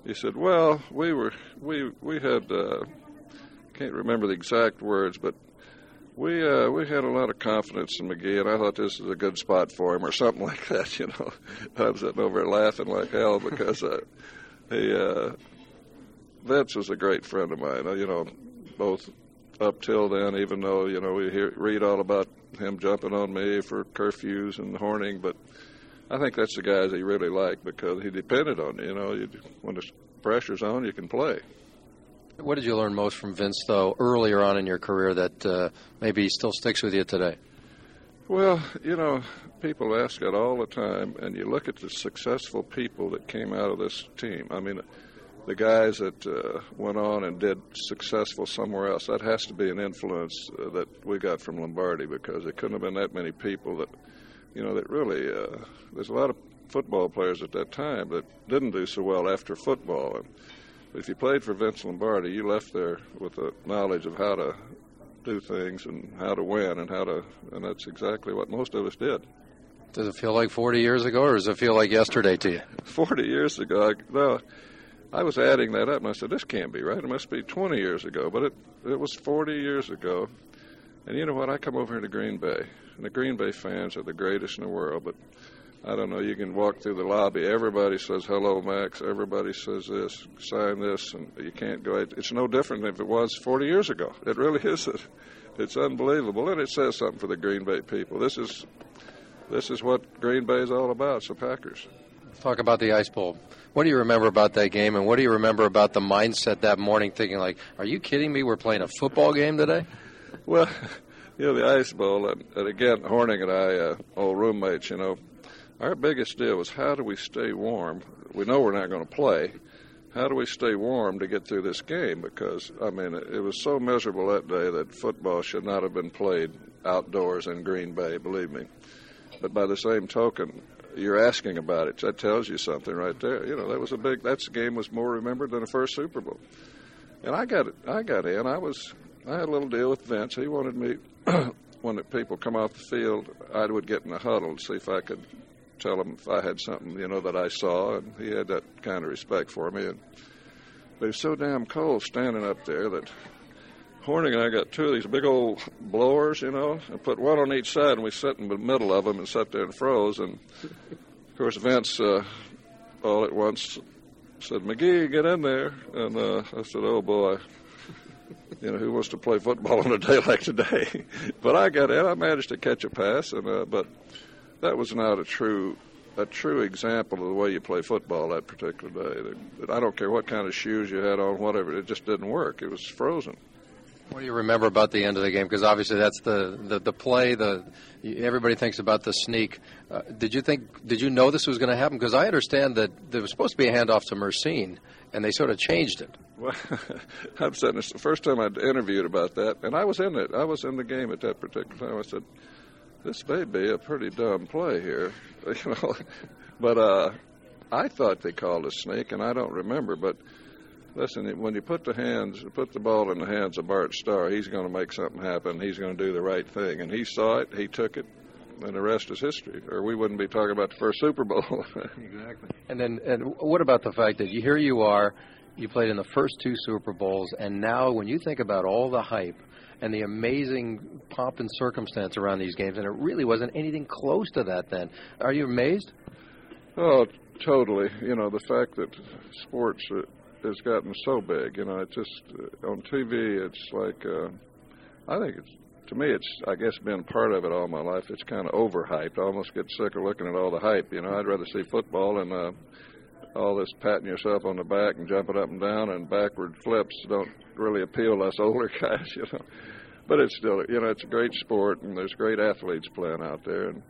he said, "Well, we were we we had." Uh, can't remember the exact words, but we uh, we had a lot of confidence in McGee, and I thought this was a good spot for him, or something [LAUGHS] like that. You know, I was sitting over there laughing like hell because uh, he uh, Vince was a great friend of mine. You know, both up till then, even though you know we hear, read all about him jumping on me for curfews and Hornung, but I think that's the guys he really liked because he depended on you. You know, you, when the pressure's on, you can play. What did you learn most from Vince, though, earlier on in your career that uh, maybe still sticks with you today? Well, you know, people ask it all the time, and you look at the successful people that came out of this team. I mean, the guys that uh, went on and did successful somewhere else, that has to be an influence uh, that we got from Lombardi because there couldn't have been that many people that, you know, that really, uh, there's a lot of football players at that time that didn't do so well after football. And, if you played for Vince Lombardi, you left there with the knowledge of how to do things and how to win and how to, and that's exactly what most of us did. Does it feel like 40 years ago, or does it feel like yesterday to you? [LAUGHS] 40 years ago, I, no, I was adding that up, and I said, this can't be right. It must be 20 years ago, but it it was 40 years ago. And you know what? I come over here to Green Bay, and the Green Bay fans are the greatest in the world, but I don't know, you can walk through the lobby. Everybody says, hello, Max. Everybody says this, sign this, and you can't go. It's no different than if it was 40 years ago. It really [LAUGHS] is. It's unbelievable. And it says something for the Green Bay people. This is, this is what Green Bay is all about, it's the Packers. Let's talk about the Ice Bowl. What do you remember about that game, and what do you remember about the mindset that morning thinking, like, are you kidding me? We're playing a football game today? [LAUGHS] Well, [LAUGHS] you know, the Ice Bowl, and, and again, Hornung and I, uh, old roommates, you know, our biggest deal was how do we stay warm? We know we're not going to play. How do we stay warm to get through this game? Because I mean, it was so miserable that day that football should not have been played outdoors in Green Bay. Believe me. But by the same token, you're asking about it. That tells you something right there. You know, that was a big. That's game was more remembered than the first Super Bowl. And I got it. I got in. I was. I had a little deal with Vince. He wanted me [CLEARS THROAT] when the people come off the field, I would get in a huddle to see if I could tell him if I had something, you know, that I saw, and he had that kind of respect for me. And, but was so damn cold standing up there that Hornung and I got two of these big old blowers, you know, and put one on each side, and we sat in the middle of them and sat there and froze. And of course, Vince uh, all at once said, "McGee, get in there," and uh, I said, "Oh boy." You know, who wants to play football [LAUGHS] on a day like today? [LAUGHS] but I got in. I managed to catch a pass, and uh, but that was not a true a true example of the way you play football that particular day. I don't care what kind of shoes you had on, whatever. It just didn't work. It was frozen. What do you remember about the end of the game? Because obviously that's the, the, the play. The everybody thinks about the sneak. Uh, did you think? Did you know this was going to happen? Because I understand that there was supposed to be a handoff to Mercein, and they sort of changed it. Well, [LAUGHS] I'm saying it's the first time I'd interviewed about that, and I was in it. I was in the game at that particular time. I said, "This may be a pretty dumb play here," [LAUGHS] you know. but uh, I thought they called a sneak, and I don't remember. But listen, when you put the hands, put the ball in the hands of Bart Starr, he's going to make something happen. He's going to do the right thing, and he saw it. He took it, and the rest is history. Or we wouldn't be talking about the first Super Bowl. [LAUGHS] exactly. And then, and what about the fact that you, here you are, you played in the first two Super Bowls, and now when you think about all the hype and the amazing pomp and circumstance around these games, and it really wasn't anything close to that then. Are you amazed? Oh, totally. You know, the fact that sports uh, has gotten so big. You know, it's just uh, on TV. It's like uh, I think it's to me. It's I guess been part of it all my life. It's kind of overhyped. I almost get sick of looking at all the hype. You know, I'd rather see football and uh, all this patting yourself on the back and jumping up and down and backward flips don't really appeal to us [LAUGHS] older guys. You know, but it's still you know it's a great sport and there's great athletes playing out there and.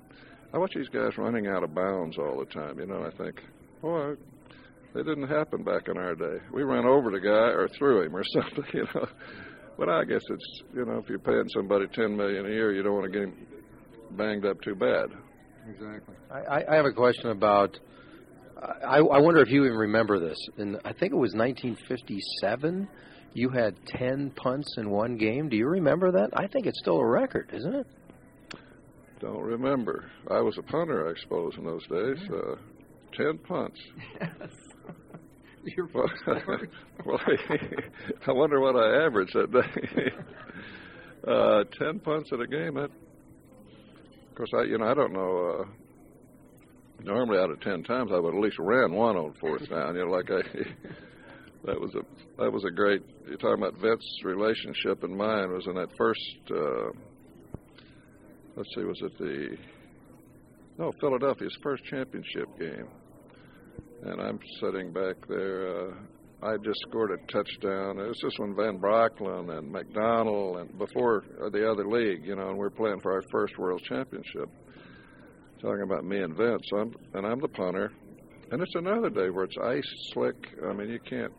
I watch these guys running out of bounds all the time. You know, I think, boy, it didn't happen back in our day. We ran over the guy or through him or [LAUGHS] something, you know. But I guess it's you know if you're paying somebody ten million a year, you don't want to get him banged up too bad. Exactly. I, I have a question about. I, I wonder if you even remember this. And I think it was 1957. You had 10 punts in one game. Do you remember that? I think it's still a record, isn't it? Don't remember. I was a punter, I suppose, in those days. Uh, 10 punts. [LAUGHS] [LAUGHS] Your well, [LAUGHS] well, I wonder what I averaged that day. [LAUGHS] uh, Ten punts at a game. That, of course, I you know I don't know. Uh, normally, out of ten times, I would at least ran one on fourth down. You know, like I. that was a that was a great. You're talking about Vince's relationship and mine was in that first. Uh, let's see, was it the no Philadelphia's first championship game? And I'm sitting back there. Uh, I just scored a touchdown. It was just when Van Brocklin and McDonald and before the other league, you know, and we're playing for our first World Championship. Talking about me and Vince, I'm, and I'm the punter, and it's another day where it's ice slick. I mean, you can't.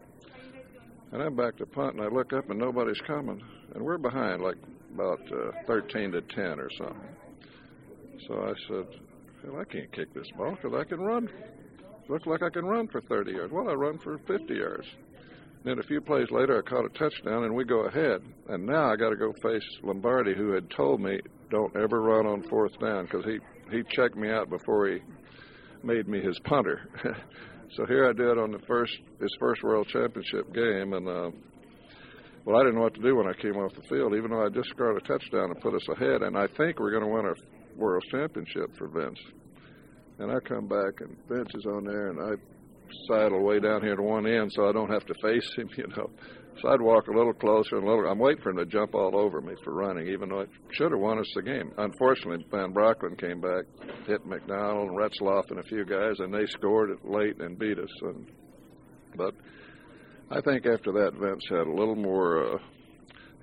And I'm back to punt, and I look up, and nobody's coming, and we're behind like about uh, 13 to 10 or something. So I said, "Well, I can't kick this ball because I can run Looks like I can run for 30 yards. Well, I run for 50 yards. Then a few plays later, I caught a touchdown, and we go ahead. And now I got to go face Lombardi, who had told me don't ever run on fourth down because he he checked me out before he made me his punter. [LAUGHS] so here I did on the first his first World Championship game, and uh, well, I didn't know what to do when I came off the field, even though I just scored a touchdown and put us ahead. And I think we're going to win our World Championship for Vince. And I come back and Vince is on there, and I sidle way down here to one end so I don't have to face him, [LAUGHS] you know. So I'd walk a little closer and a little. I'm waiting for him to jump all over me for running, even though it should have won us the game. Unfortunately, Van Brocklin came back, hit McDonald and Retzlaff and a few guys, and they scored it late and beat us. And but I think after that, Vince had a little more. Uh,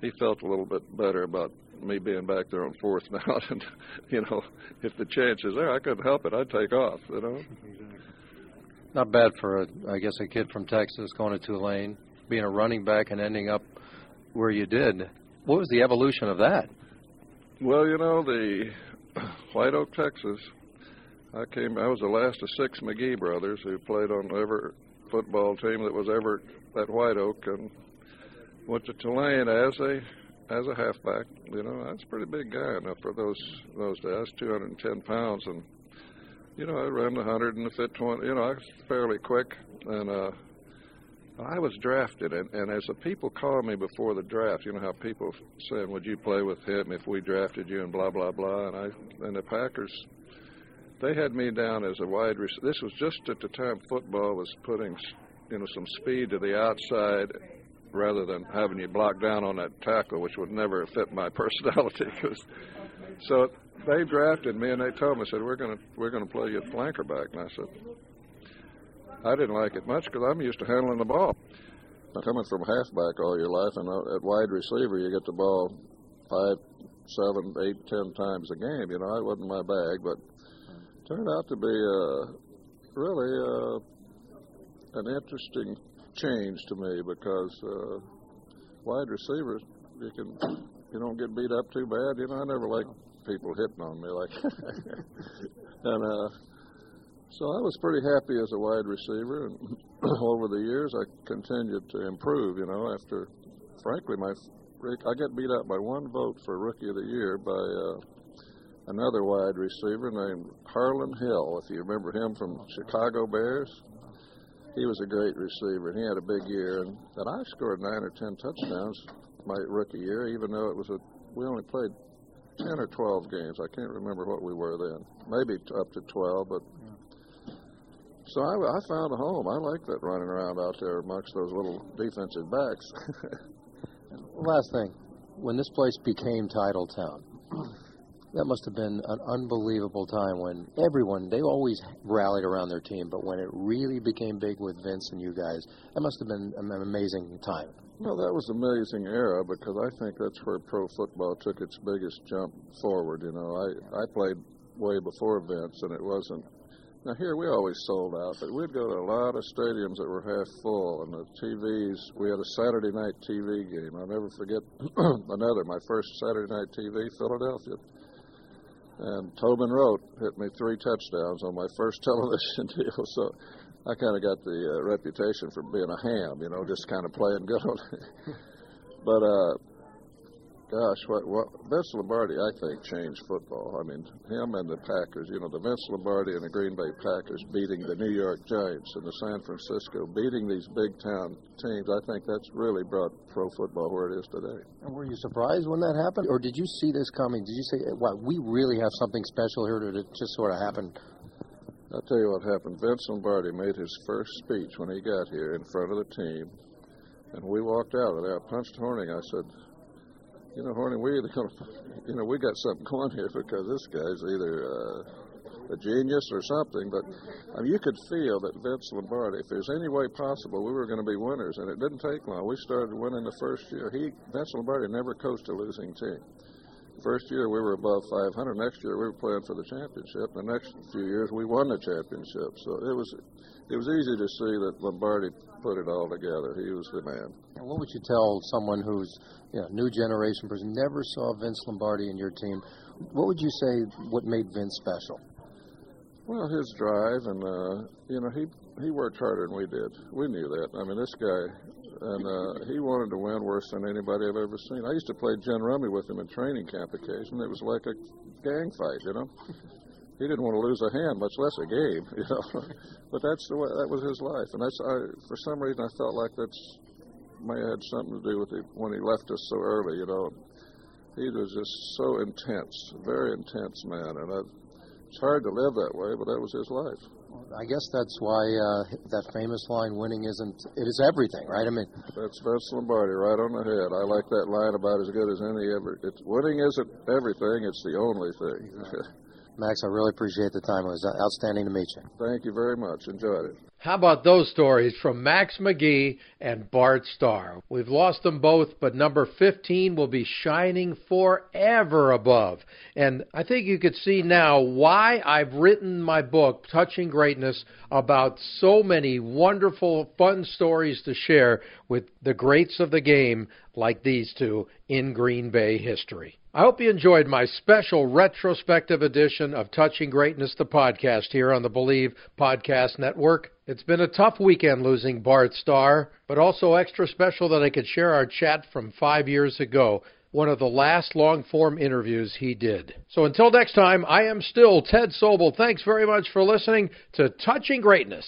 he felt a little bit better about me being back there on fourth down, and you know, if the chance is there, I couldn't help it. I'd take off. You know. Not bad for a, I guess, a kid from Texas going to Tulane, being a running back and ending up where you did. What was the evolution of that? Well, you know, the [CLEARS THROAT] White Oak, Texas. I came. I was the last of six McGee brothers who played on every football team that was ever at White Oak, and went to Tulane as a as a halfback. You know, that's a pretty big guy enough for those those days. 210 pounds, and you know, I ran the 100 and the fit 20. You know, I was fairly quick, and uh, I was drafted. And, and as the people called me before the draft, you know how people saying, "Would you play with him if we drafted you?" and blah blah blah. And I and the Packers. They had me down as a wide receiver. This was just at the time football was putting, you know, some speed to the outside rather than having you block down on that tackle, which would never fit my [LAUGHS] personality. Cause, so they drafted me and they told me, said, "We're gonna we're gonna play you at flanker back." And I said, I didn't like it much because I'm used to handling the ball. Coming from halfback all your life, and at wide receiver, you get the ball five, seven, eight, ten times a game. You know, it wasn't my bag, but turned out to be uh, really uh, an interesting change to me because uh, wide receivers, you can you don't get beat up too bad. You know, I never liked people hitting on me like, [LAUGHS] and uh, so I was pretty happy as a wide receiver. And [CLEARS THROAT] over the years, I continued to improve. You know, after frankly, my I got beat out by one vote for Rookie of the Year by. Uh, another wide receiver named Harlan Hill, if you remember him from Chicago Bears he was a great receiver, and he had a big year. And, and I scored nine or ten touchdowns my rookie year, even though it was a we only played ten or twelve games. I can't remember what we were then, maybe up to twelve, but. So I, I found a home. I like that running around out there amongst those little defensive backs. [LAUGHS] Last thing, when this place became Titletown, that must have been an unbelievable time when everyone they always rallied around their team, but when it really became big with Vince and you guys, that must have been an amazing time. Well, that was an amazing era because I think that's where pro football took its biggest jump forward. You know, I I played way before Vince, and it wasn't. Now here we always sold out, but we'd go to a lot of stadiums that were half full, and the TVs. We had a Saturday night TV game. I'll never forget [CLEARS THROAT] another. My first Saturday night TV, Philadelphia and Tobin Rote hit me three touchdowns on my first [LAUGHS] television deal. So I kind of got the uh, reputation for being a ham, you know, just kind of playing good [LAUGHS] but uh, gosh, what, what Vince Lombardi, I think, changed football. I mean, him and the Packers, you know, the Vince Lombardi and the Green Bay Packers beating the New York Giants and the San Francisco, beating these big town teams. I think that's really brought pro football where it is today. And were you surprised when that happened, or did you see this coming? Did you say, "Wow, we really have something special here"? Did it just sort of happen? I'll tell you what happened. Vince Lombardi made his first speech when he got here in front of the team, and we walked out, I punched Hornung. I said, you know, Hornung, we either [LAUGHS] gonna, you know, we got something going here because this guy's either uh, a genius or something. But I mean, you could feel that Vince Lombardi, if there's any way possible, we were going to be winners, and it didn't take long. We started winning the first year. He, Vince Lombardi, never coached a losing team. First year we were above 500. Next year we were playing for the championship. The next few years we won the championship. So it was it was easy to see that Lombardi put it all together. He was the man. And what would you tell someone who's you know, new generation person never saw Vince Lombardi in your team? What would you say? What made Vince special? Well, his drive and uh, you know he he worked harder than we did. We knew that. I mean, this guy and uh, he wanted to win worse than anybody I've ever seen. I used to play gin rummy with him in training camp occasionally. It was like a gang fight, you know. He didn't want to lose a hand, much less a game, [LAUGHS] you know. but that's the way that was his life, and that's I. For some reason, I felt like that's may have had something to do with it when he left us so early, you know. He was just so intense, very intense man, and I, it's hard to live that way, but that was his life. I guess that's why uh, that famous line, "Winning isn't it is everything," right? I mean, that's Vince Lombardi right on the head. I like that line about as good as any ever. It's winning isn't everything; it's the only thing. Max, I really appreciate the time. It was outstanding to meet you. Thank you very much. Enjoyed it. How about those stories from Max McGee and Bart Starr? We've lost them both, but number 15 will be shining forever above. And I think you could see now why I've written my book, Touching Greatness, about so many wonderful, fun stories to share with the greats of the game like these two in Green Bay history. I hope you enjoyed my special retrospective edition of Touching Greatness, the podcast here on the Bleav Podcast Network. It's been a tough weekend losing Bart Starr, but also extra special that I could share our chat from five years ago, one of the last long form interviews he did. So until next time, I am still Ted Sobel. Thanks very much for listening to Touching Greatness.